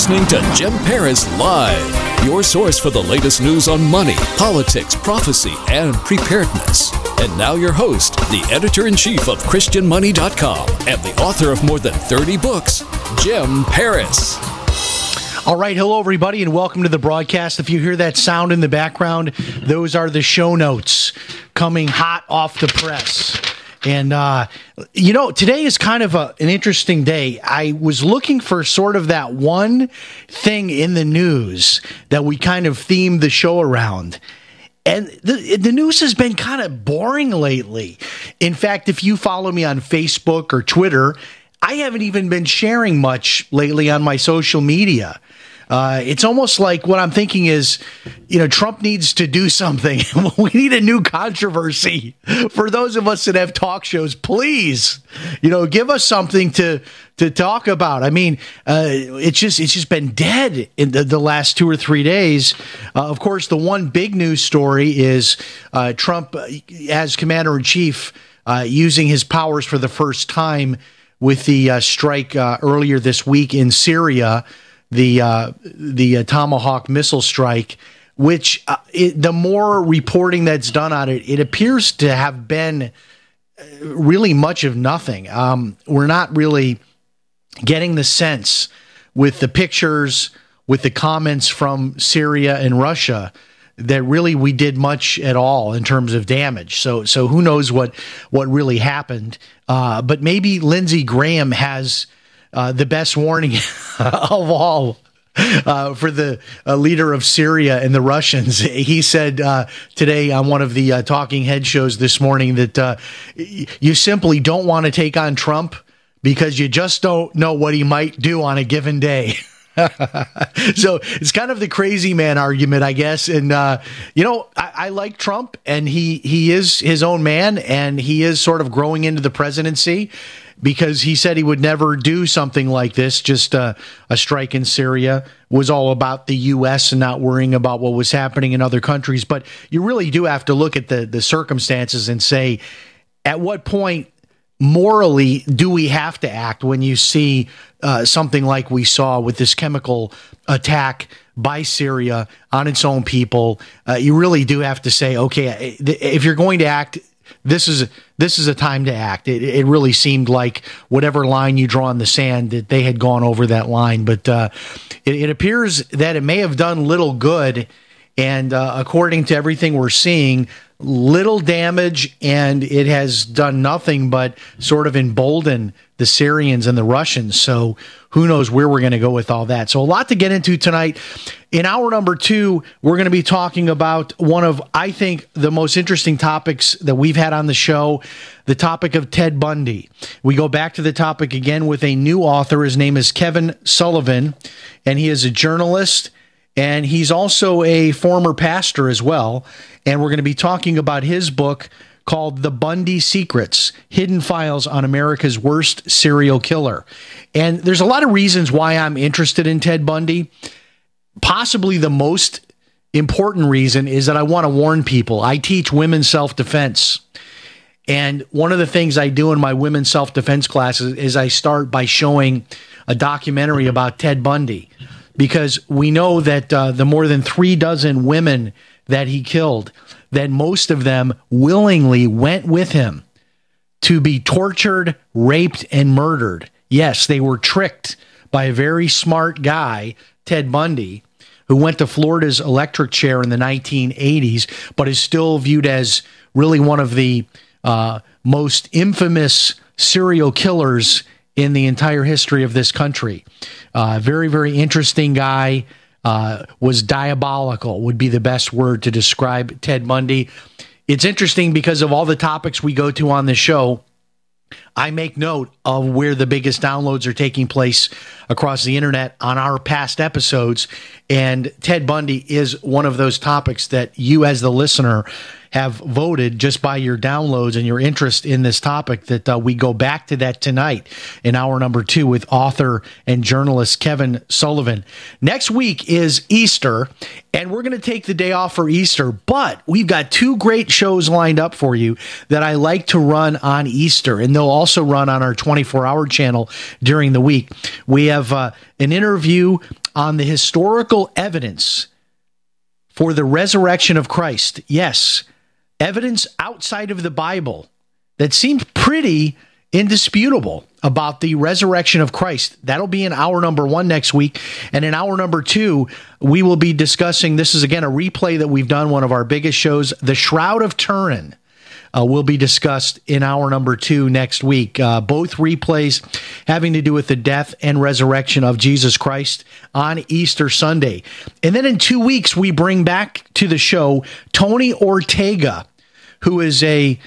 listening to Jim Paris Live, your source for the latest news on money, politics, prophecy, and preparedness. And now, your host, the editor in chief of ChristianMoney.com and the author of more than 30 books, Jim Paris. All right, hello everybody, and welcome to the broadcast. If you hear that sound in the background, those are the show notes coming hot off the press. And uh, you know, today is kind of a, an interesting day. I was looking for sort of that one thing in the news that we kind of themed the show around. And the, the news has been kind of boring lately. In fact, if you follow me on Facebook or Twitter, I haven't even been sharing much lately on my social media. Uh, it's almost like what I'm thinking is, you know, Trump needs to do something. we need a new controversy for those of us that have talk shows. Please, you know, give us something to to talk about. I mean, uh, it's just it's just been dead in the, the last two or three days. Uh, of course, the one big news story is uh, Trump uh, as commander in chief uh, using his powers for the first time with the uh, strike earlier this week in Syria, the uh, the uh, Tomahawk missile strike. Which uh, it, the more reporting that's done on it, it appears to have been uh, really much of nothing. Um, we're not really getting the sense with the pictures, with the comments from Syria and Russia that really we did much at all in terms of damage. So so who knows what what really happened? Uh, but maybe Lindsey Graham has uh, the best warning of all. Uh, for the uh, leader of Syria and the Russians, he said uh, today on one of the uh, talking head shows this morning that uh, you simply don't want to take on Trump because you just don't know what he might do on a given day. so it's kind of the crazy man argument, I guess. And uh, you know, I, I like Trump, and he he is his own man, and he is sort of growing into the presidency because he said he would never do something like this. Just uh, a strike in Syria was all about the U.S. and not worrying about what was happening in other countries. But you really do have to look at the the circumstances and say, at what point morally do we have to act when you see uh, something like we saw with this chemical attack by Syria on its own people? Uh, you really do have to say, okay, if you're going to act, this is this is a time to act. It, it really seemed like whatever line you draw in the sand that they had gone over that line, but uh, it, it appears that it may have done little good. And uh, according to everything we're seeing, little damage, and it has done nothing but sort of embolden the Syrians and the Russians. So who knows where we're going to go with all that. So a lot to get into tonight. In hour number two, we're going to be talking about one of, I think, the most interesting topics that we've had on the show the topic of Ted Bundy. We go back to the topic again with a new author. His name is Kevin Sullivan, and he is a journalist and he's also a former pastor as well. And we're going to be talking about his book called The Bundy Secrets Hidden Files on America's Worst Serial Killer. And there's a lot of reasons why I'm interested in Ted Bundy. Possibly the most important reason is that I want to warn people. I teach women's self defense. And one of the things I do in my women's self defense classes is I start by showing a documentary about Ted Bundy because we know that uh, the more than three dozen women that he killed, that most of them willingly went with him to be tortured, raped, and murdered. Yes, they were tricked by a very smart guy, Ted Bundy, who went to Florida's electric chair in the 1980s, but is still viewed as really one of the uh, most infamous serial killers in the entire history of this country. Uh, very, very interesting guy. Uh, was diabolical, would be the best word to describe Ted Bundy. It's interesting because of all the topics we go to on the show. I make note of where the biggest downloads are taking place across the internet on our past episodes. And Ted Bundy is one of those topics that you, as the listener, have voted just by your downloads and your interest in this topic that uh, we go back to that tonight in hour number two with author and journalist Kevin Sullivan. Next week is Easter, and we're going to take the day off for Easter, but we've got two great shows lined up for you that I like to run on Easter, and they'll also run on our 24 hour channel during the week. We have uh, an interview on the historical evidence for the resurrection of Christ. Yes, evidence outside of the Bible that seemed pretty indisputable about the resurrection of Christ. That'll be in hour number one next week. And in hour number two, we will be discussing this is again a replay that we've done, one of our biggest shows, The Shroud of Turin. Uh, will be discussed in hour number two next week. Uh, both replays having to do with the death and resurrection of Jesus Christ on Easter Sunday. And then in two weeks, we bring back to the show Tony Ortega, who is a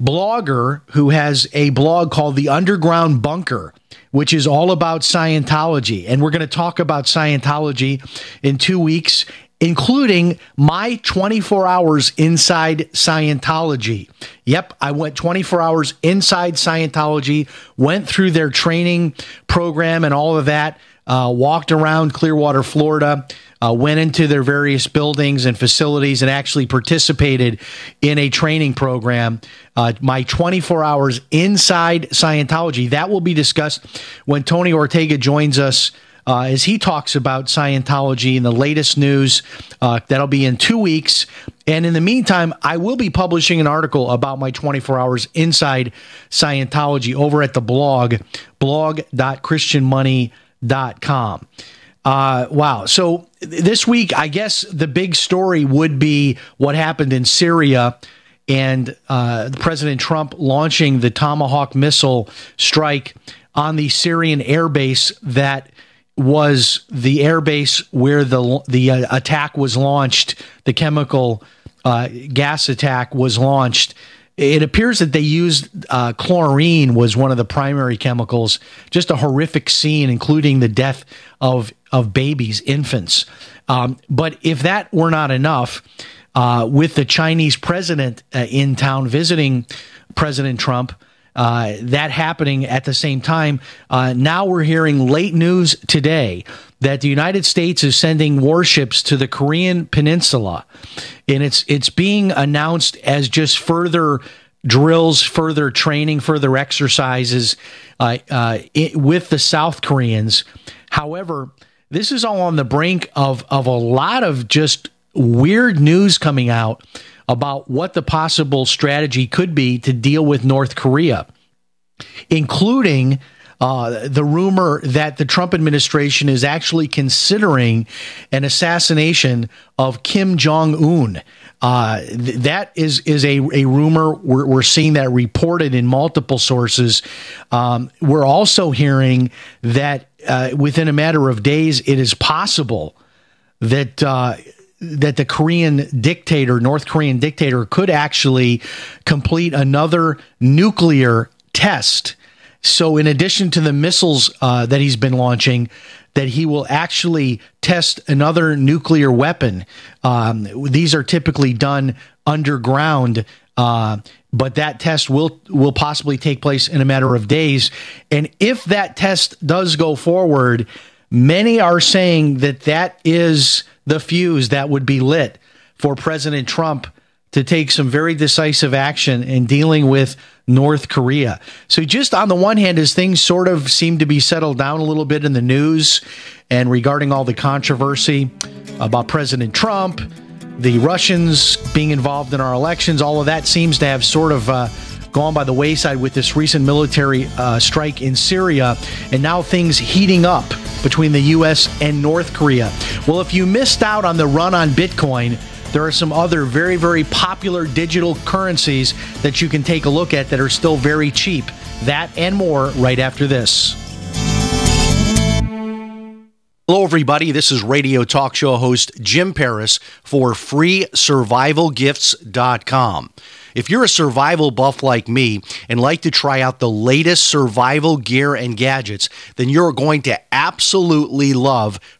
blogger who has a blog called The Underground Bunker, which is all about Scientology. And we're going to talk about Scientology in two weeks, including my 24 hours inside Scientology. Yep, I went 24 hours inside Scientology, went through their training program and all of that, uh, walked around Clearwater, Florida uh, went into their various buildings and facilities and actually participated in a training program. Uh, my 24 hours inside Scientology, that will be discussed when Tony Ortega joins us. Uh, as he talks about Scientology and the latest news. Uh, that'll be in two weeks. And in the meantime, I will be publishing an article about my 24 hours inside Scientology over at the blog, blog.christianmoney.com. Uh, wow. So this week, I guess the big story would be what happened in Syria and uh, President Trump launching the Tomahawk missile strike on the Syrian airbase that was the airbase where the the uh, attack was launched. The chemical uh, gas attack was launched it appears that they used uh, chlorine was one of the primary chemicals. Just a horrific scene, including the death of of babies, infants. Um, but if that were not enough, uh, with the Chinese president uh, in town visiting President Trump, uh, that happening at the same time. Uh, now we're hearing late news today that the United States is sending warships to the Korean Peninsula, and it's it's being announced as just further drills, further training, further exercises uh, uh, it, with the South Koreans. However, this is all on the brink of of a lot of just weird news coming out about what the possible strategy could be to deal with North Korea, including uh, the rumor that the Trump administration is actually considering an assassination of Kim Jong Un. Uh, th- that is is a, a rumor. We're, we're seeing that reported in multiple sources. Um, we're also hearing that uh, within a matter of days, it is possible that uh, that the Korean dictator, North Korean dictator, could actually complete another nuclear test so, in addition to the missiles uh, that he's been launching, that he will actually test another nuclear weapon. Um, these are typically done underground, uh, but that test will will possibly take place in a matter of days. And if that test does go forward, many are saying that that is the fuse that would be lit for President Trump to take some very decisive action in dealing with North Korea. So, just on the one hand, as things sort of seem to be settled down a little bit in the news and regarding all the controversy about President Trump, the Russians being involved in our elections, all of that seems to have sort of uh, gone by the wayside with this recent military uh, strike in Syria, and now things heating up between the U.S. and North Korea. Well, if you missed out on the run on Bitcoin, there are some other very, very popular digital currencies that you can take a look at that are still very cheap. That and more right after this. Hello, everybody. This is radio talk show host Jim Paris for freesurvivalgifts.com. If you're a survival buff like me and like to try out the latest survival gear and gadgets, then you're going to absolutely love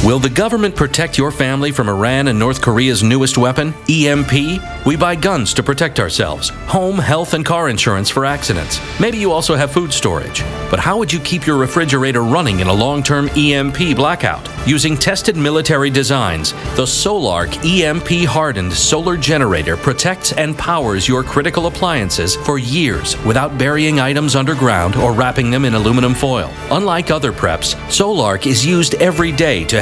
Will the government protect your family from Iran and North Korea's newest weapon, EMP? We buy guns to protect ourselves, home, health, and car insurance for accidents. Maybe you also have food storage. But how would you keep your refrigerator running in a long term EMP blackout? Using tested military designs, the Solark EMP hardened solar generator protects and powers your critical appliances for years without burying items underground or wrapping them in aluminum foil. Unlike other preps, Solark is used every day to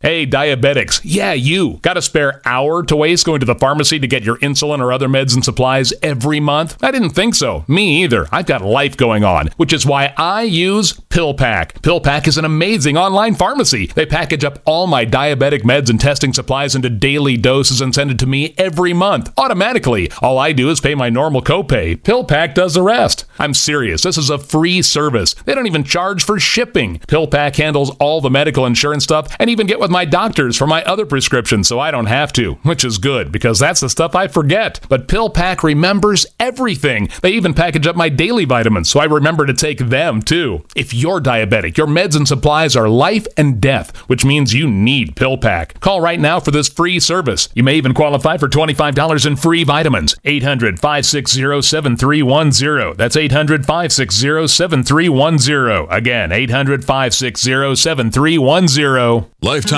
Hey, diabetics. Yeah, you. Got a spare hour to waste going to the pharmacy to get your insulin or other meds and supplies every month? I didn't think so. Me either. I've got life going on, which is why I use PillPack. PillPack is an amazing online pharmacy. They package up all my diabetic meds and testing supplies into daily doses and send it to me every month automatically. All I do is pay my normal copay. PillPack does the rest. I'm serious. This is a free service. They don't even charge for shipping. PillPack handles all the medical insurance stuff and even get with my doctors for my other prescriptions so I don't have to, which is good because that's the stuff I forget. But PillPack remembers everything. They even package up my daily vitamins so I remember to take them too. If you're diabetic, your meds and supplies are life and death, which means you need PillPack. Call right now for this free service. You may even qualify for $25 in free vitamins. 800 560 7310. That's 800 560 7310. Again, 800 560 7310. Lifetime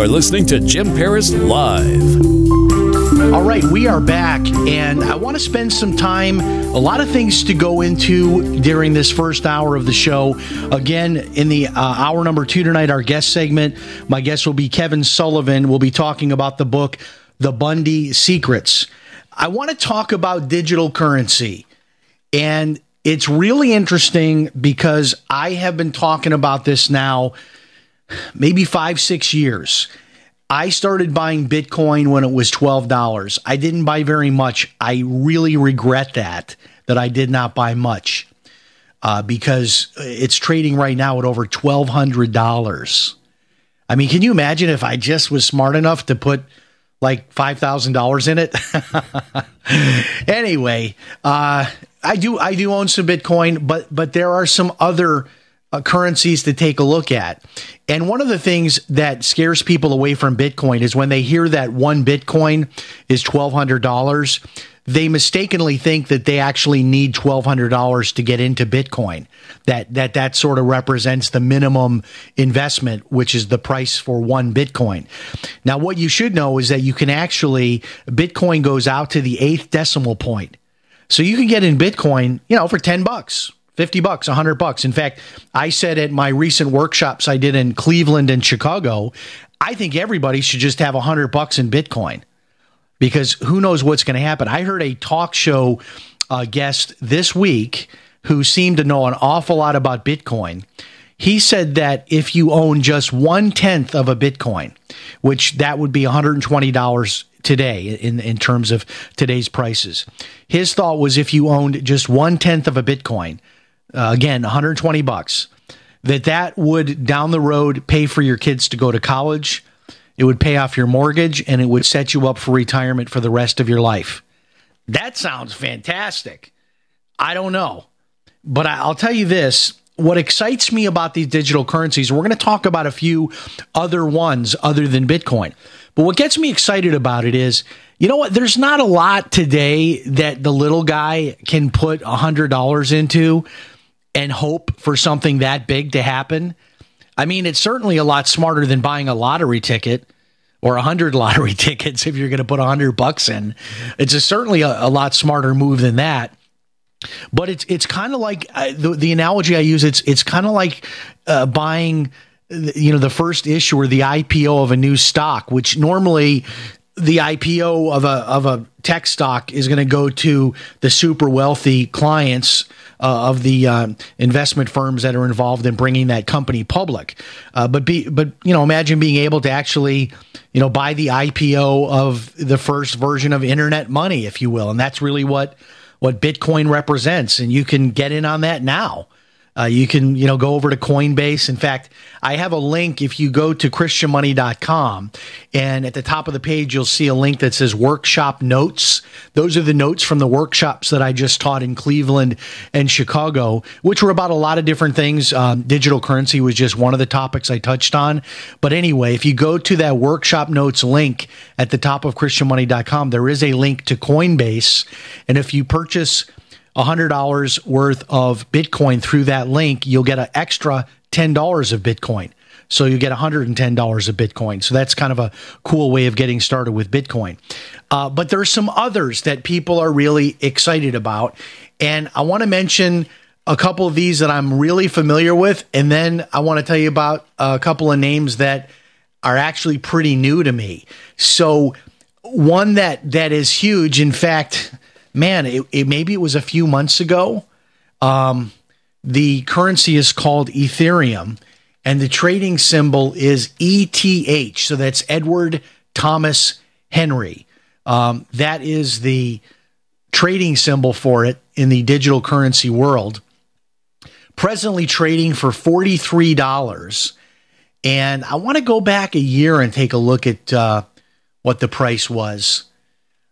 Are listening to Jim Paris Live. All right, we are back, and I want to spend some time. A lot of things to go into during this first hour of the show. Again, in the uh, hour number two tonight, our guest segment, my guest will be Kevin Sullivan. We'll be talking about the book, The Bundy Secrets. I want to talk about digital currency. And it's really interesting because I have been talking about this now maybe five, six years. I started buying Bitcoin when it was $12. I didn't buy very much. I really regret that, that I did not buy much uh, because it's trading right now at over $1,200. I mean, can you imagine if I just was smart enough to put like $5,000 in it? anyway, uh, I do I do own some Bitcoin, but but there are some other uh, currencies to take a look at. And one of the things that scares people away from Bitcoin is when they hear that one Bitcoin is $1,200, they mistakenly think that they actually need $1,200 to get into Bitcoin. That, that that sort of represents the minimum investment, which is the price for one Bitcoin. Now, what you should know is that you can actually, Bitcoin goes out to the eighth decimal point. So you can get in Bitcoin, you know, for 10 bucks, 50 bucks, 100 bucks. In fact, I said at my recent workshops I did in Cleveland and Chicago, I think everybody should just have 100 bucks in Bitcoin because who knows what's going to happen. I heard a talk show uh, guest this week who seemed to know an awful lot about Bitcoin. He said that if you own just one tenth of a Bitcoin, which that would be $120 today in, in terms of today's prices, his thought was if you owned just one tenth of a Bitcoin, uh, again, 120 bucks, that that would down the road pay for your kids to go to college. It would pay off your mortgage and it would set you up for retirement for the rest of your life. That sounds fantastic. I don't know. But I'll tell you this what excites me about these digital currencies, we're going to talk about a few other ones other than Bitcoin. But what gets me excited about it is, you know what? There's not a lot today that the little guy can put $100 into and hope for something that big to happen. I mean, it's certainly a lot smarter than buying a lottery ticket or a hundred lottery tickets if you're going to put a hundred bucks in. It's a, certainly a, a, lot smarter move than that. But it's it's kind of like uh, the, the analogy I use. It's it's kind of like uh, buying, you know, the first issue or the IPO of a new stock, which normally the IPO of a of a tech stock is going to go to the super wealthy clients uh, of the uh, investment firms that are involved in bringing that company public. Uh, but be but you know imagine being able to actually you know buy the IPO of the first version of internet money, if you will, and that's really what what Bitcoin represents, and you can get in on that now. Uh, you can, you know, go over to Coinbase. In fact, I have a link. If you go to christianmoney.com and at the top of the page, you'll see a link that says workshop notes. Those are the notes from the workshops that I just taught in Cleveland and Chicago, which were about a lot of different things. Um, digital currency was just one of the topics I touched on. But anyway, if you go to that workshop notes link at the top of christianmoney.com, there is a link to Coinbase. And if you purchase $100 worth of Bitcoin through that link, you'll get an extra $10 of Bitcoin. So you get $110 of Bitcoin. So that's kind of a cool way of getting started with Bitcoin. Uh, but there are some others that people are really excited about. And I want to mention a couple of these that I'm really familiar with. And then I want to tell you about a couple of names that are actually pretty new to me. So one that that is huge, in fact, man, it, it, maybe it was a few months ago. Um, the currency is called Ethereum, and the trading symbol is ETH. So that's Edward Thomas Henry. Um, that is the trading symbol for it in the digital currency world. Presently trading for $43. And I want to go back a year and take a look at uh, what the price was.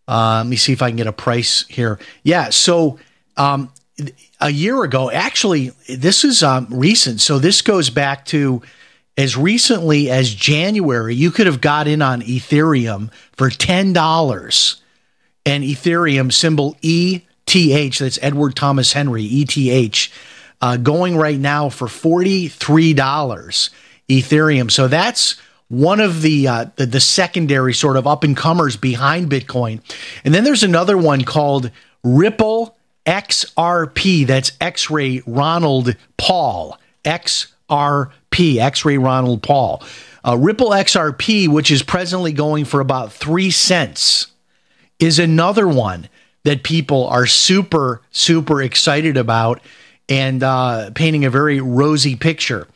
Uh, let me see if I can get a price here. Yeah, so um, a year ago, actually, this is um, recent. So this goes back to as recently as January. You could have got in on Ethereum for ten dollars, and Ethereum symbol ETH. That's Edward Thomas Henry ETH, uh, going right now for forty three dollars Ethereum. So that's one of the, uh, the, the secondary sort of up and comers behind Bitcoin. And then there's another one called Ripple XRP. That's X Ray Ronald Paul. XRP, X Ray Ronald Paul. Uh, Ripple XRP, which is presently going for about three cents, is another one that people are super, super excited about and uh, painting a very rosy picture.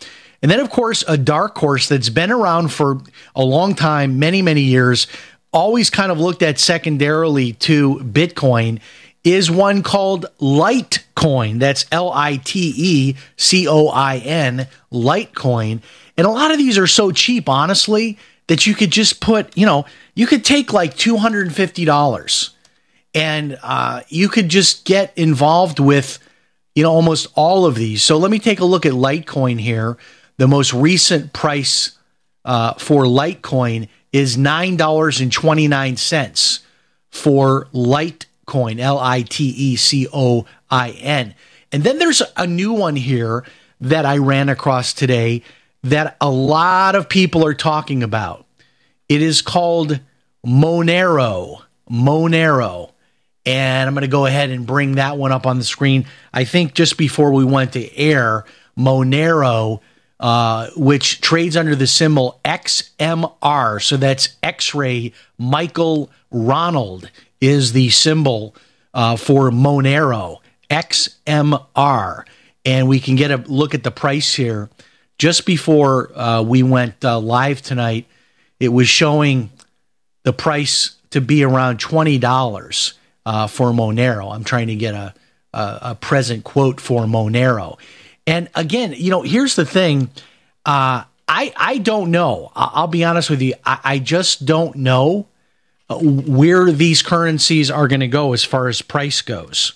And then, of course, a dark horse that's been around for a long time, many, many years, always kind of looked at secondarily to Bitcoin, is one called Litecoin. That's L I T E C O I N, Litecoin. And a lot of these are so cheap, honestly, that you could just put, you know, you could take like $250 and uh, you could just get involved with, you know, almost all of these. So let me take a look at Litecoin here. The most recent price uh, for Litecoin is $9.29 for Litecoin, L I T E C O I N. And then there's a new one here that I ran across today that a lot of people are talking about. It is called Monero. Monero. And I'm going to go ahead and bring that one up on the screen. I think just before we went to air, Monero, uh, which trades under the symbol XMR. So that's X ray Michael Ronald, is the symbol uh, for Monero, XMR. And we can get a look at the price here. Just before uh, we went uh, live tonight, it was showing the price to be around $20 uh, for Monero. I'm trying to get a, a, a, present quote for Monero. And again, you know, here's the thing. Uh, I, I don't know. I'll be honest with you. I, I just don't know uh, where these currencies are going to go as far as price goes.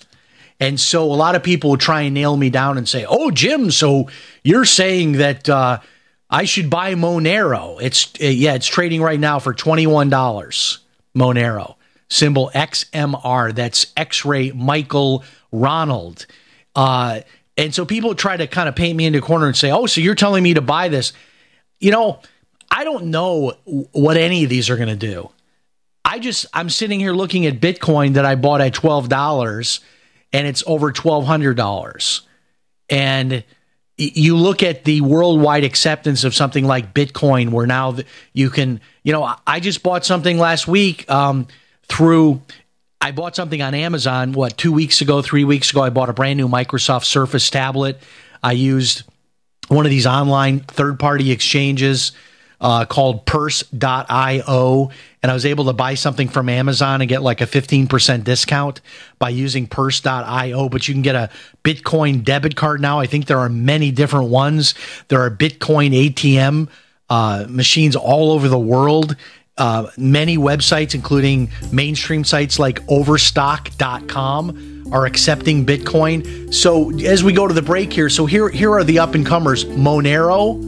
And so a lot of people try and nail me down and say, "Oh, Jim, so you're saying that uh, I should buy Monero?" It's uh, yeah, it's trading right now for twenty one dollars. Monero symbol XMR. That's X-ray Michael Ronald. Uh, and so people try to kind of paint me into a corner and say, "Oh, so you're telling me to buy this?" You know, I don't know what any of these are going to do. I just I'm sitting here looking at Bitcoin that I bought at twelve dollars, and it's over twelve hundred dollars. And you look at the worldwide acceptance of something like Bitcoin, where now you can, you know, I just bought something last week. Um, through I bought something on Amazon, what, two weeks ago, three weeks ago. I bought a brand new Microsoft Surface tablet. I used one of these online third party exchanges uh, called purse.io. And I was able to buy something from Amazon and get like a 15% discount by using purse.io. But you can get a Bitcoin debit card now. I think there are many different ones. There are Bitcoin ATM uh, machines all over the world. Uh, many websites, including mainstream sites like Overstock.com, are accepting Bitcoin. So as we go to the break here, so here here are the up and comers: Monero,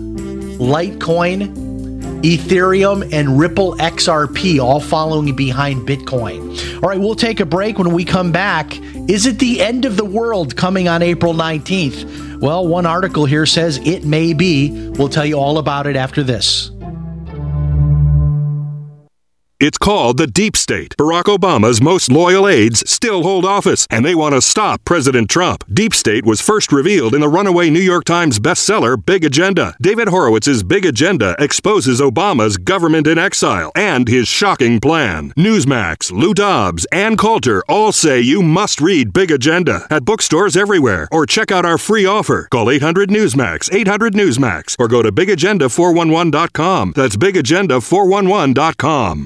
Litecoin, Ethereum, and Ripple XRP, all following behind Bitcoin. All right, we'll take a break. When we come back, is it the end of the world coming on April 19th? Well, one article here says it may be. We'll tell you all about it after this. It's called the Deep State. Barack Obama's most loyal aides still hold office, and they want to stop President Trump. Deep State was first revealed in the runaway New York Times bestseller, Big Agenda. David Horowitz's Big Agenda exposes Obama's government in exile and his shocking plan. Newsmax, Lou Dobbs, and Coulter all say you must read Big Agenda at bookstores everywhere or check out our free offer. Call 800 Newsmax, 800 Newsmax, or go to bigagenda411.com. That's bigagenda411.com.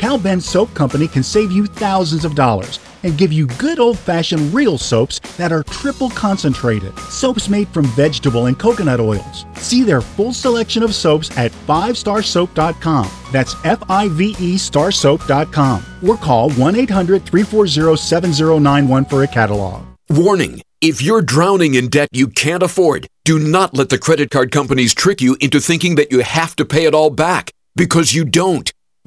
Cal Ben Soap Company can save you thousands of dollars and give you good old fashioned real soaps that are triple concentrated. Soaps made from vegetable and coconut oils. See their full selection of soaps at 5starsoap.com. That's F I V E starsoap.com. Or call 1 800 340 7091 for a catalog. Warning if you're drowning in debt you can't afford, do not let the credit card companies trick you into thinking that you have to pay it all back because you don't.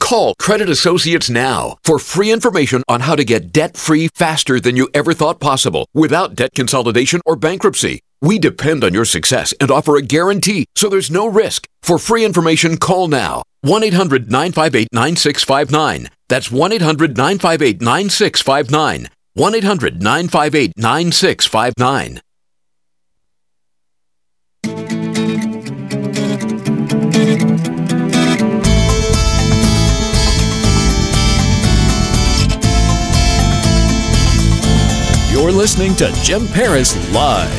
Call Credit Associates now for free information on how to get debt free faster than you ever thought possible without debt consolidation or bankruptcy. We depend on your success and offer a guarantee, so there's no risk. For free information, call now 1 800 958 9659. That's 1 800 958 9659. 1 800 958 9659. You're listening to Jim Paris Live.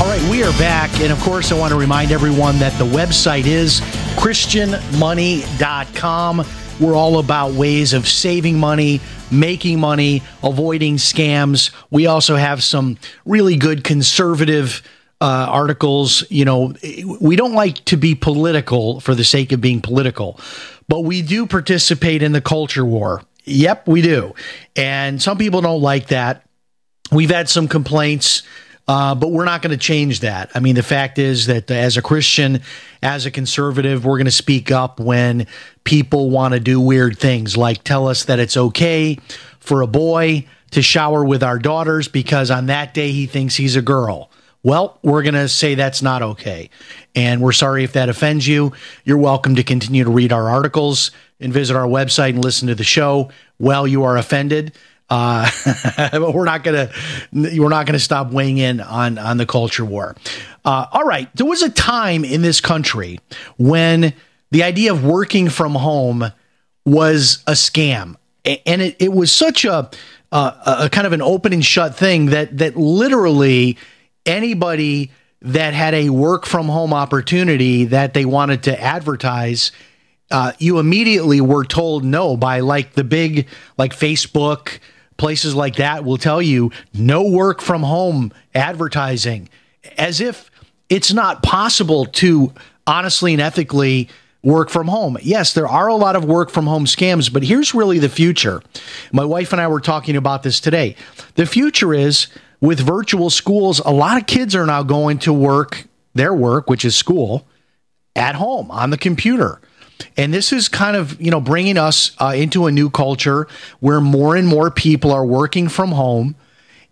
All right, we are back. And of course, I want to remind everyone that the website is ChristianMoney.com. We're all about ways of saving money, making money, avoiding scams. We also have some really good conservative uh, articles. You know, we don't like to be political for the sake of being political, but we do participate in the culture war. Yep, we do. And some people don't like that. We've had some complaints, uh, but we're not going to change that. I mean, the fact is that as a Christian, as a conservative, we're going to speak up when people want to do weird things, like tell us that it's okay for a boy to shower with our daughters because on that day he thinks he's a girl. Well, we're going to say that's not okay. And we're sorry if that offends you. You're welcome to continue to read our articles and visit our website and listen to the show. Well, you are offended. Uh, we're not gonna we're not gonna stop weighing in on on the culture war. Uh, all right, there was a time in this country when the idea of working from home was a scam, and it, it was such a, a a kind of an open and shut thing that that literally anybody that had a work from home opportunity that they wanted to advertise uh, you immediately were told no by like the big like Facebook places like that will tell you no work from home advertising as if it's not possible to honestly and ethically work from home. Yes, there are a lot of work from home scams, but here's really the future. My wife and I were talking about this today. The future is with virtual schools, a lot of kids are now going to work their work, which is school, at home on the computer. And this is kind of, you know, bringing us uh, into a new culture where more and more people are working from home.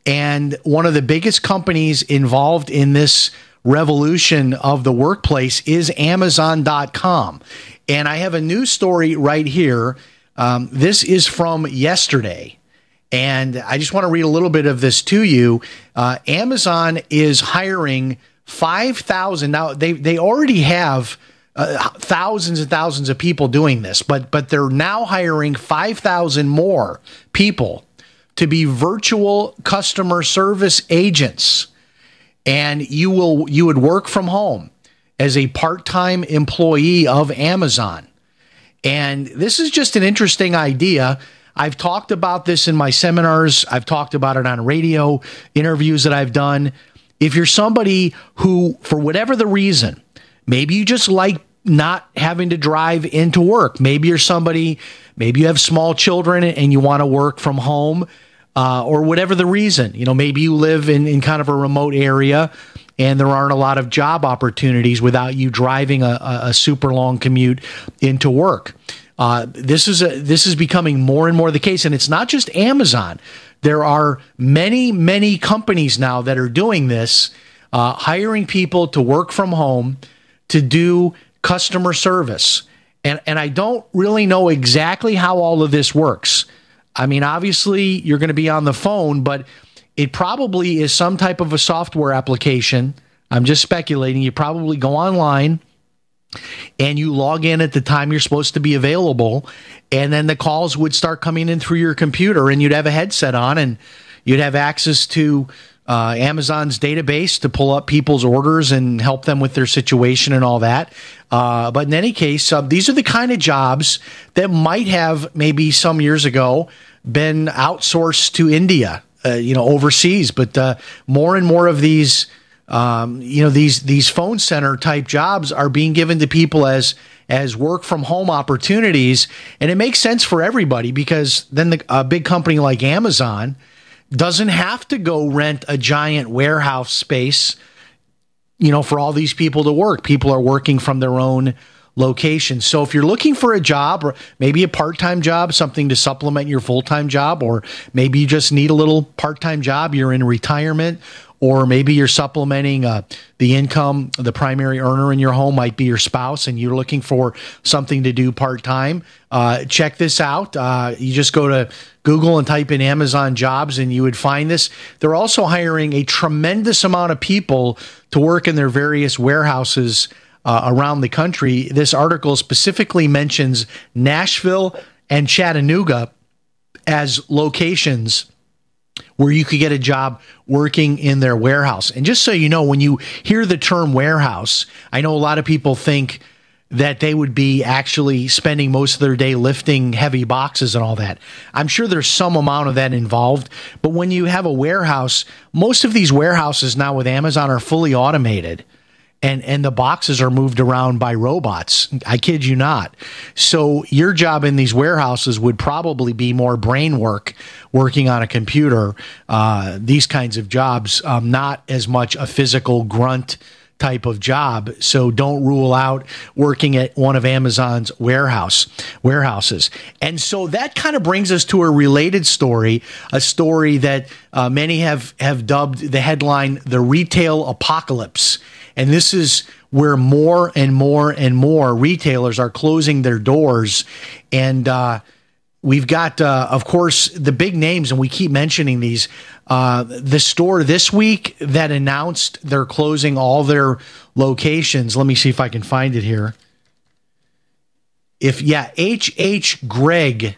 And one of the biggest companies involved in this revolution of the workplace is Amazon.com. And I have a news story right here. Um, this is from yesterday. And I just want to read a little bit of this to you. Uh, Amazon is hiring 5,000. Now, they, they already have uh, thousands and thousands of people doing this, but, but they're now hiring 5,000 more people to be virtual customer service agents. And you will you would work from home as a part-time employee of Amazon. And this is just an interesting idea. I've talked about this in my seminars. I've talked about it on radio interviews that I've done. If you're somebody who, for whatever the reason, maybe you just like not having to drive into work. Maybe you're somebody, maybe you have small children and you want to work from home, uh, or whatever the reason. You know, maybe you live in, in kind of a remote area and there aren't a lot of job opportunities without you driving a, a super long commute into work. Uh, this is a, this is becoming more and more the case, and it's not just Amazon. There are many many companies now that are doing this, uh, hiring people to work from home to do customer service, and and I don't really know exactly how all of this works. I mean, obviously you're going to be on the phone, but it probably is some type of a software application. I'm just speculating. You probably go online and you log in at the time you're supposed to be available and then the calls would start coming in through your computer and you'd have a headset on and you'd have access to uh, amazon's database to pull up people's orders and help them with their situation and all that. Uh, but in any case uh, these are the kind of jobs that might have maybe some years ago been outsourced to india uh, you know overseas. But uh, more and more of these um, you know these these phone center type jobs are being given to people as as work from home opportunities. And it makes sense for everybody because then the, a big company like Amazon doesn't have to go rent a giant warehouse space you know for all these people to work. People are working from their own location. So if you're looking for a job or maybe a part-time job something to supplement your full-time job or maybe you just need a little part-time job you're in retirement or maybe you're supplementing uh, the income. The primary earner in your home might be your spouse, and you're looking for something to do part time. Uh, check this out. Uh, you just go to Google and type in Amazon jobs, and you would find this. They're also hiring a tremendous amount of people to work in their various warehouses. Uh, around the country. This article specifically mentions Nashville and Chattanooga as locations where you could get a job working in their warehouse. And just so you know, when you hear the term warehouse, I know a lot of people think that they would be actually spending most of their day lifting heavy boxes and all that. I'm sure there's some amount of that involved, but when you have a warehouse, most of these warehouses now with Amazon are fully automated and and the boxes are moved around by robots. I kid you not. So your job in these warehouses would probably be more brain work, working on a computer. Uh, these kinds of jobs, um, not as much a physical grunt type of job. So don't rule out working at one of Amazon's warehouse warehouses. And so that kind of brings us to a related story, a story that uh, many have have dubbed the headline "The Retail Apocalypse." And this is where more and more and more retailers are closing their doors. And uh, we've got, uh, of course, the big names, and we keep mentioning these. Uh, the store this week that announced they're closing all their locations. Let me see if I can find it here. If, yeah, H.H. Gregg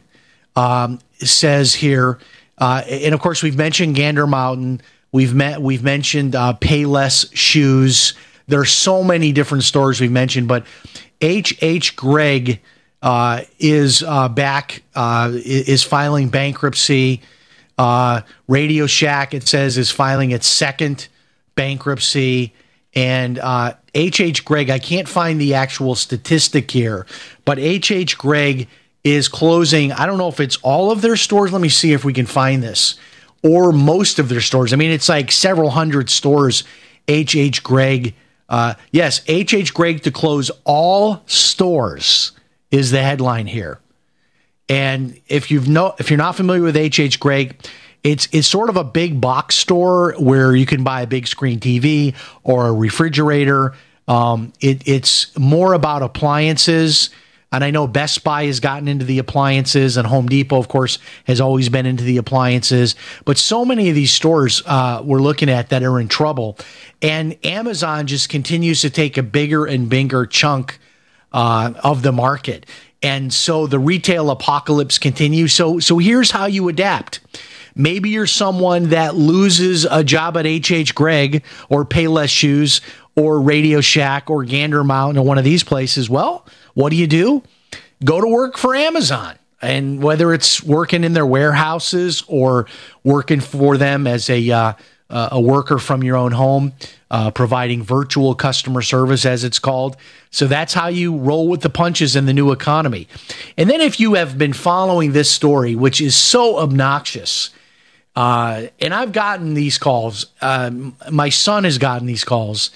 um, says here, uh, and of course, we've mentioned Gander Mountain. We've met, we've mentioned uh, Payless Shoes. There's so many different stores we've mentioned, but H.H. Gregg uh, is uh, back, uh, is filing bankruptcy. Uh, Radio Shack, it says, is filing its second bankruptcy. And H.H. Uh, Gregg, I can't find the actual statistic here, but H.H. Gregg is closing. I don't know if it's all of their stores. Let me see if we can find this, or most of their stores. I mean, it's like several hundred stores. H.H. Gregg uh, yes, H.H. Gregg to close all stores is the headline here. And if you've no, if you're not familiar with H.H. Gregg, it's it's sort of a big box store where you can buy a big screen TV or a refrigerator. Um, it, it's more about appliances. And I know Best Buy has gotten into the appliances, and Home Depot, of course, has always been into the appliances. But so many of these stores uh, we're looking at that are in trouble. And Amazon just continues to take a bigger and bigger chunk uh, of the market. And so the retail apocalypse continues. So, so here's how you adapt. Maybe you're someone that loses a job at HH Gregg or Payless Shoes or Radio Shack or Gander Mountain or one of these places. Well, what do you do? Go to work for Amazon. And whether it's working in their warehouses or working for them as a uh, a worker from your own home, uh, providing virtual customer service, as it's called. So that's how you roll with the punches in the new economy. And then, if you have been following this story, which is so obnoxious, uh, and I've gotten these calls, uh, my son has gotten these calls.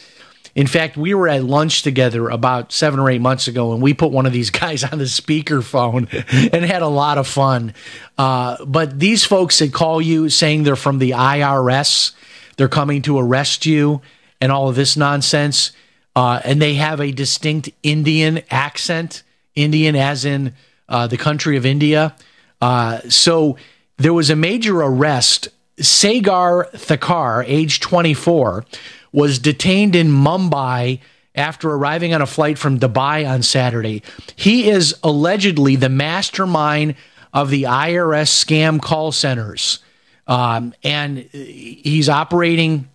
In fact, we were at lunch together about seven or eight months ago, and we put one of these guys on the speakerphone and had a lot of fun. Uh, but these folks that call you saying they're from the IRS, they're coming to arrest you, and all of this nonsense, uh, and they have a distinct Indian accent, Indian as in uh, the country of India. Uh, so there was a major arrest. Sagar Thakkar, age 24, was detained in Mumbai after arriving on a flight from Dubai on Saturday. He is allegedly the mastermind of the IRS scam call centers. Um, and he's operating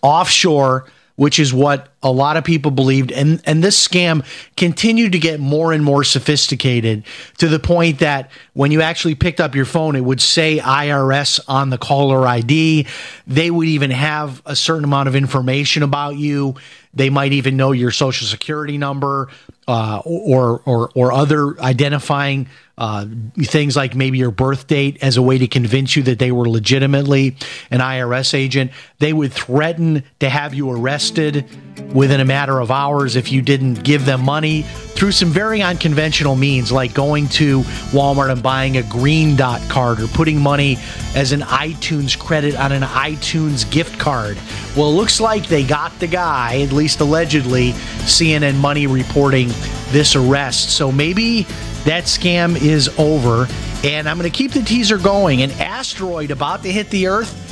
offshore which is what a lot of people believed. And, and this scam continued to get more and more sophisticated to the point that when you actually picked up your phone, it would say IRS on the caller ID. They would even have a certain amount of information about you. They might even know your social security number uh, or, or, or other identifying uh, things like maybe your birth date as a way to convince you that they were legitimately an IRS agent. They would threaten to have you arrested within a matter of hours if you didn't give them money through some very unconventional means, like going to Walmart and buying a green dot card or putting money as an iTunes credit on an iTunes gift card. Well, it looks like they got the guy, at least allegedly, CNN Money reporting this arrest. So maybe that scam is over. And I'm going to keep the teaser going. An asteroid about to hit the Earth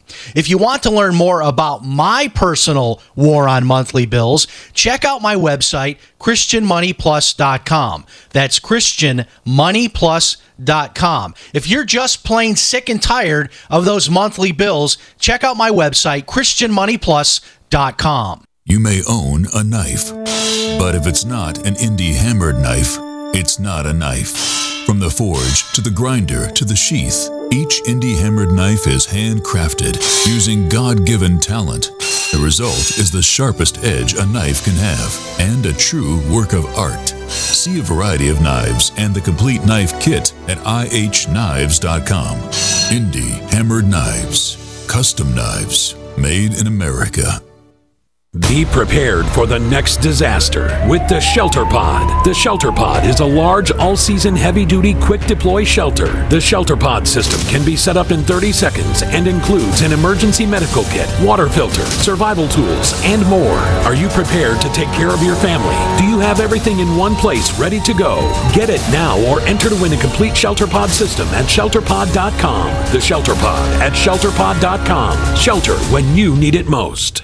If you want to learn more about my personal war on monthly bills, check out my website, ChristianMoneyPlus.com. That's ChristianMoneyPlus.com. If you're just plain sick and tired of those monthly bills, check out my website, ChristianMoneyPlus.com. You may own a knife, but if it's not an indie hammered knife, it's not a knife. From the forge to the grinder to the sheath, each indie hammered knife is handcrafted using God given talent. The result is the sharpest edge a knife can have and a true work of art. See a variety of knives and the complete knife kit at ihknives.com. Indie Hammered Knives. Custom knives made in America. Be prepared for the next disaster with the Shelter Pod. The Shelter Pod is a large, all season, heavy duty, quick deploy shelter. The Shelter Pod system can be set up in 30 seconds and includes an emergency medical kit, water filter, survival tools, and more. Are you prepared to take care of your family? Do you have everything in one place ready to go? Get it now or enter to win a complete Shelter Pod system at shelterpod.com. The Shelter Pod at shelterpod.com. Shelter when you need it most.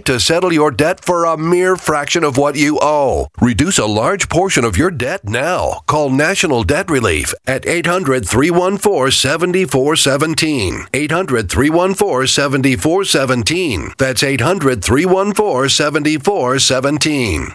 to settle your debt for a mere fraction of what you owe. Reduce a large portion of your debt now. Call National Debt Relief at 800 314 7417. 800 314 7417. That's 800 314 7417.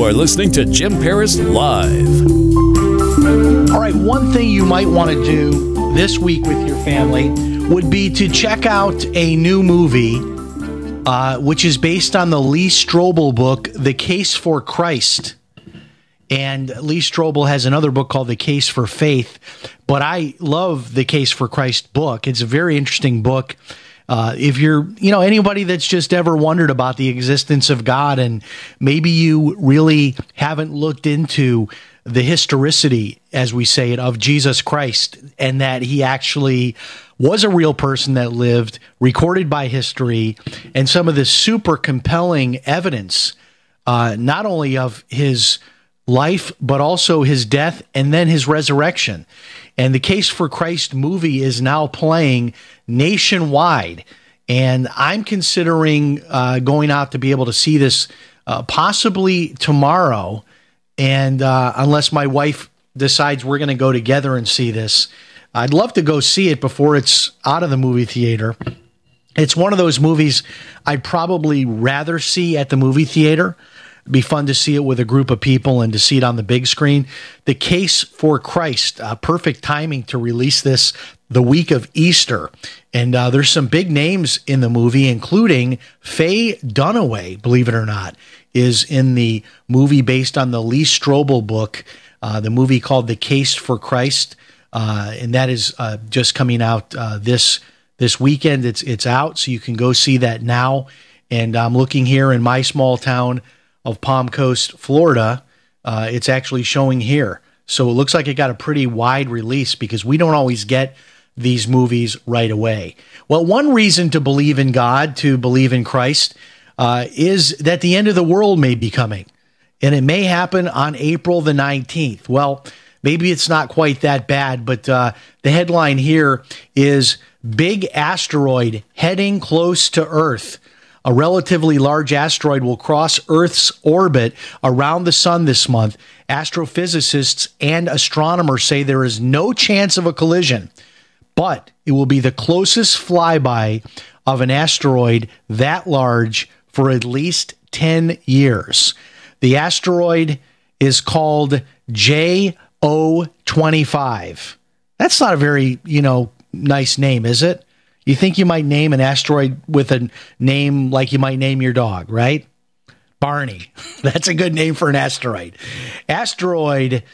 You are listening to Jim Paris Live. All right, one thing you might want to do this week with your family would be to check out a new movie, uh, which is based on the Lee Strobel book, The Case for Christ. And Lee Strobel has another book called The Case for Faith. But I love the Case for Christ book. It's a very interesting book. Uh, if you're, you know, anybody that's just ever wondered about the existence of God and maybe you really haven't looked into the historicity, as we say it, of Jesus Christ and that he actually was a real person that lived, recorded by history, and some of the super compelling evidence, uh, not only of his life, but also his death and then his resurrection. And the Case for Christ movie is now playing nationwide. And I'm considering uh, going out to be able to see this uh, possibly tomorrow. And uh, unless my wife decides we're going to go together and see this, I'd love to go see it before it's out of the movie theater. It's one of those movies I'd probably rather see at the movie theater be fun to see it with a group of people and to see it on the big screen. The Case for Christ, uh, perfect timing to release this the week of Easter. And uh, there's some big names in the movie, including Faye Dunaway, believe it or not, is in the movie based on the Lee Strobel book, uh, the movie called The Case for Christ. Uh, and that is uh, just coming out uh, this this weekend. It's it's out, so you can go see that now. And I'm looking here in my small town of Palm Coast, Florida. Uh, it's actually showing here. So it looks like it got a pretty wide release because we don't always get these movies right away. Well, one reason to believe in God, to believe in Christ, uh, is that the end of the world may be coming. And it may happen on April the 19th. Well, maybe it's not quite that bad, but uh, the headline here is Big Asteroid Heading Close to Earth. A relatively large asteroid will cross Earth's orbit around the sun this month. Astrophysicists and astronomers say there is no chance of a collision, but it will be the closest flyby of an asteroid that large for at least 10 years. The asteroid is called JO25. That's not a very, you know, nice name, is it? You think you might name an asteroid with a name like you might name your dog, right? Barney. That's a good name for an asteroid. Asteroid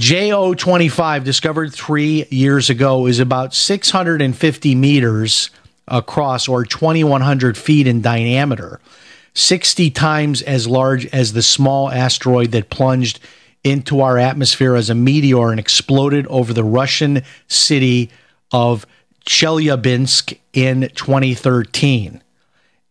JO25, discovered three years ago, is about 650 meters across or 2,100 feet in diameter. 60 times as large as the small asteroid that plunged into our atmosphere as a meteor and exploded over the Russian city of Chelyabinsk in 2013.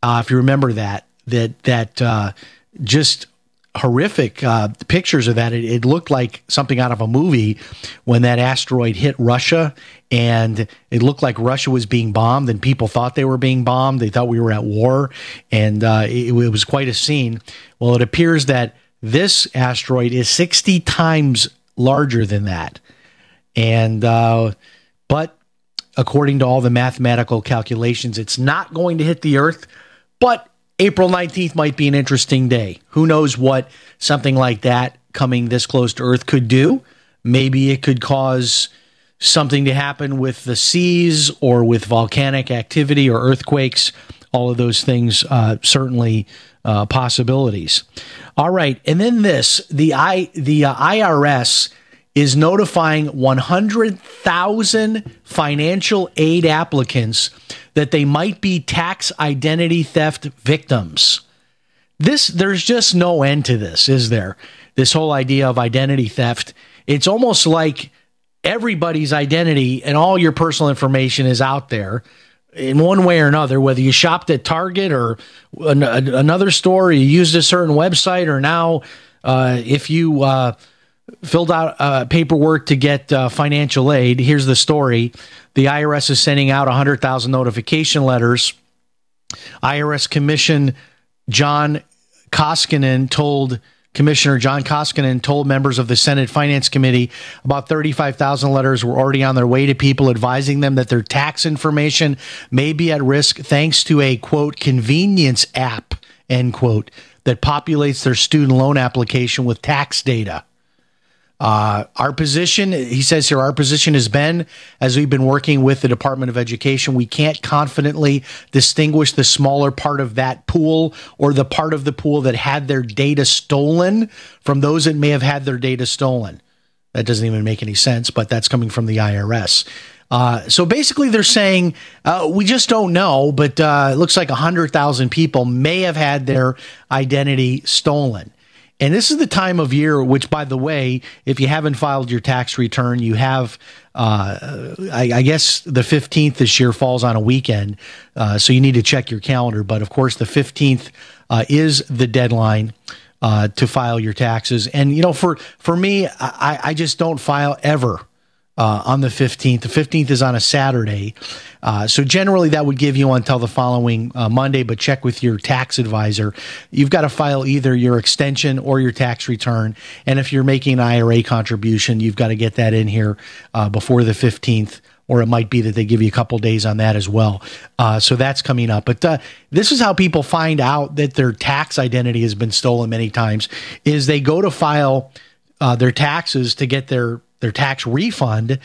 Uh, if you remember that, that that uh, just horrific uh, pictures of that. It, it, looked like something out of a movie when that asteroid hit Russia, and it looked like Russia was being bombed, and people thought they were being bombed. They thought we were at war, and uh, it, it was quite a scene. Well, it appears that this asteroid is 60 times larger than that, and uh, but according to all the mathematical calculations, it's not going to hit the Earth, but April 19th might be an interesting day. Who knows what something like that coming this close to Earth could do? Maybe it could cause something to happen with the seas or with volcanic activity or earthquakes. All of those things uh, certainly uh, possibilities. All right, and then this the I the uh, IRS is notifying 100,000 financial aid applicants that they might be tax identity theft victims. This there's just no end to this, is there? This whole idea of identity theft. It's almost like everybody's identity and all your personal information is out there in one way or another, whether you shopped at Target or an, another store, you used a certain website, or now uh, if you uh, filled out uh, paperwork to get uh, financial aid. Here's the story the IRS is sending out 100,000 notification letters. IRS Commission John Koskinen told Commissioner John Koskinen told members of the Senate Finance Committee about 35,000 letters were already on their way to people advising them that their tax information may be at risk thanks to a quote convenience app end quote that populates their student loan application with tax data. Uh, our position, he says here, our position has been, as we've been working with the Department of Education, we can't confidently distinguish the smaller part of that pool or the part of the pool that had their data stolen from those that may have had their data stolen. That doesn't even make any sense, but that's coming from the IRS. Uh, so basically, they're saying uh, we just don't know, but uh, it looks like 100,000 people may have had their identity stolen. And this is the time of year, which, by the way, if you haven't filed your tax return, you have, uh, I, I, guess the 15th this year falls on a weekend. Uh, so you need to check your calendar. But of course, the 15th uh, is the deadline. Uh, to file your taxes, and you know, for for me, I, I just don't file ever uh, on the 15th. The 15th is on a Saturday. Uh, so generally that would give you until the following uh, Monday, but check with your tax advisor. You've got to file either your extension or your tax return. And if you're making an IRA contribution, you've got to get that in here uh, before the 15th. Or it might be that they give you a couple days on that as well. Uh, so that's coming up. But uh, this is how people find out that their tax identity has been stolen many times: is they go to file their taxes to get their their tax refund.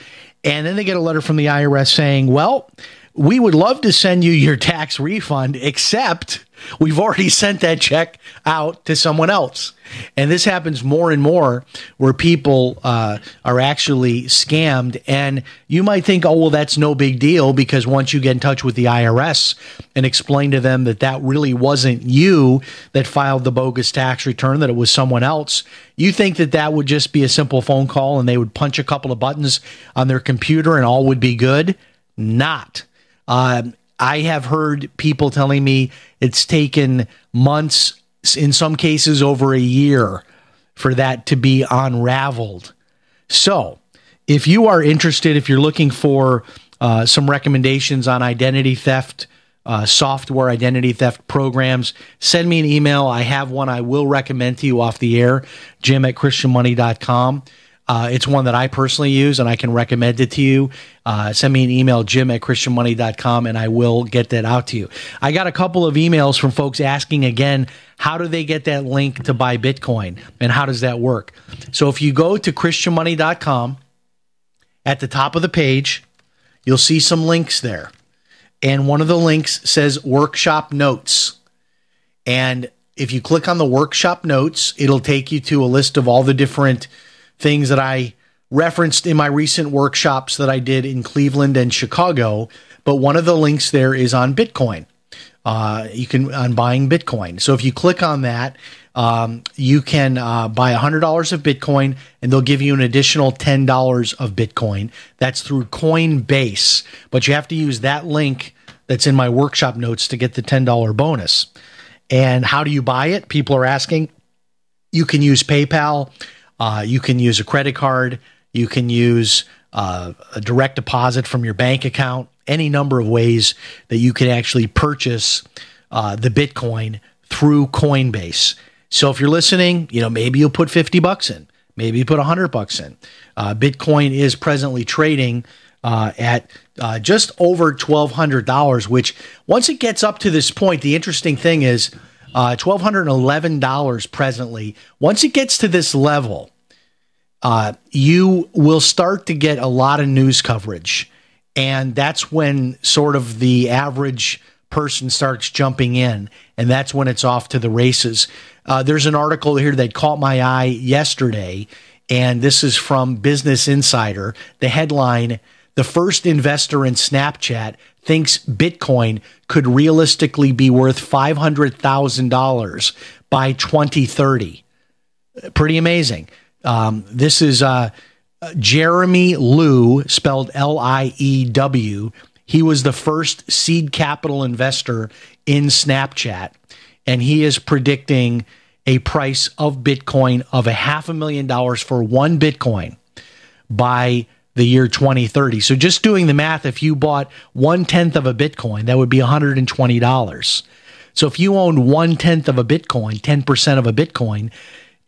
And then they get a letter from the IRS saying, well, we would love to send you your tax refund, except we've already sent that check out to someone else. And this happens more and more where people uh, are actually scammed. And you might think, oh, well, that's no big deal because once you get in touch with the IRS and explain to them that that really wasn't you that filed the bogus tax return, that it was someone else, you think that that would just be a simple phone call and they would punch a couple of buttons on their computer and all would be good? Not. Um, I have heard people telling me it's taken months, in some cases over a year, for that to be unraveled. So, if you are interested, if you're looking for uh, some recommendations on identity theft, uh, software identity theft programs, send me an email. I have one I will recommend to you off the air, jim at christianmoney.com. Uh, it's one that I personally use and I can recommend it to you. Uh, send me an email, jim at christianmoney.com, and I will get that out to you. I got a couple of emails from folks asking again, how do they get that link to buy Bitcoin and how does that work? So if you go to christianmoney.com, at the top of the page, you'll see some links there. And one of the links says workshop notes. And if you click on the workshop notes, it'll take you to a list of all the different things that I referenced in my recent workshops that I did in Cleveland and Chicago. But one of the links there is on Bitcoin. Uh, you can on buying Bitcoin. So if you click on that, um, you can uh, buy $100 of Bitcoin and they'll give you an additional $10 of Bitcoin. That's through Coinbase, but you have to use that link that's in my workshop notes to get the $10 bonus. And how do you buy it? People are asking. You can use PayPal, uh, you can use a credit card, you can use uh, a direct deposit from your bank account, any number of ways that you can actually purchase uh, the Bitcoin through Coinbase. So if you're listening, you know, maybe you'll put 50 bucks in, maybe you put 100 bucks in. Uh, Bitcoin is presently trading uh, at uh, just over $1,200, which once it gets up to this point, the interesting thing is uh, $1,211 presently. Once it gets to this level, uh, you will start to get a lot of news coverage. And that's when sort of the average person starts jumping in, and that's when it's off to the races. Uh, there's an article here that caught my eye yesterday, and this is from Business Insider. The headline The first investor in Snapchat thinks Bitcoin could realistically be worth $500,000 by 2030. Pretty amazing. Um, this is uh, Jeremy Liew, spelled L I E W. He was the first seed capital investor in Snapchat, and he is predicting a price of Bitcoin of a half a million dollars for one Bitcoin by the year 2030. So just doing the math, if you bought one tenth of a Bitcoin, that would be $120. So if you owned one tenth of a Bitcoin, 10% of a Bitcoin,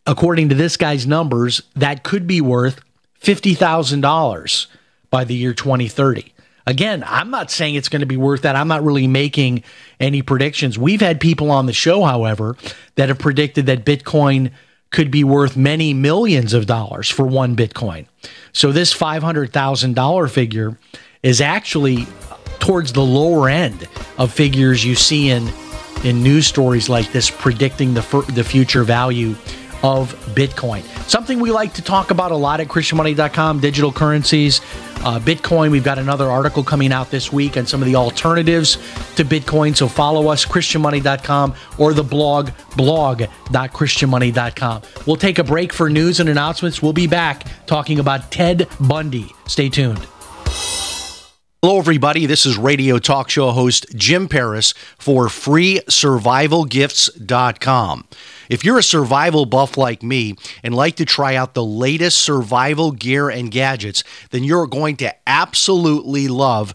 according to this guy's numbers, that could be worth $50,000 by the year 2030. Again, I'm not saying it's going to be worth that. I'm not really making any predictions. We've had people on the show, however, that have predicted that Bitcoin could be worth many millions of dollars for one Bitcoin. So this $500,000 figure is actually towards the lower end of figures you see in in news stories like this predicting the the future value of Bitcoin. Something we like to talk about a lot at ChristianMoney.com digital currencies, uh, Bitcoin. We've got another article coming out this week on some of the alternatives to Bitcoin. So follow us, ChristianMoney.com, or the blog, blog.ChristianMoney.com. We'll take a break for news and announcements. We'll be back talking about Ted Bundy. Stay tuned. Hello, everybody. This is radio talk show host Jim Paris for FreeSurvivalGifts.com. If you're a survival buff like me and like to try out the latest survival gear and gadgets, then you're going to absolutely love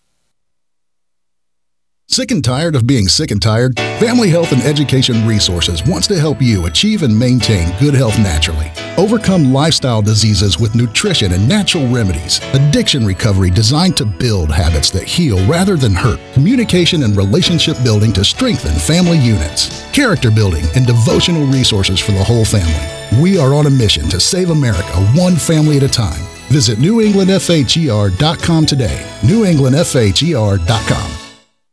Sick and tired of being sick and tired? Family Health and Education Resources wants to help you achieve and maintain good health naturally. Overcome lifestyle diseases with nutrition and natural remedies. Addiction recovery designed to build habits that heal rather than hurt. Communication and relationship building to strengthen family units. Character building and devotional resources for the whole family. We are on a mission to save America one family at a time. Visit newenglandfher.com today. newenglandfher.com.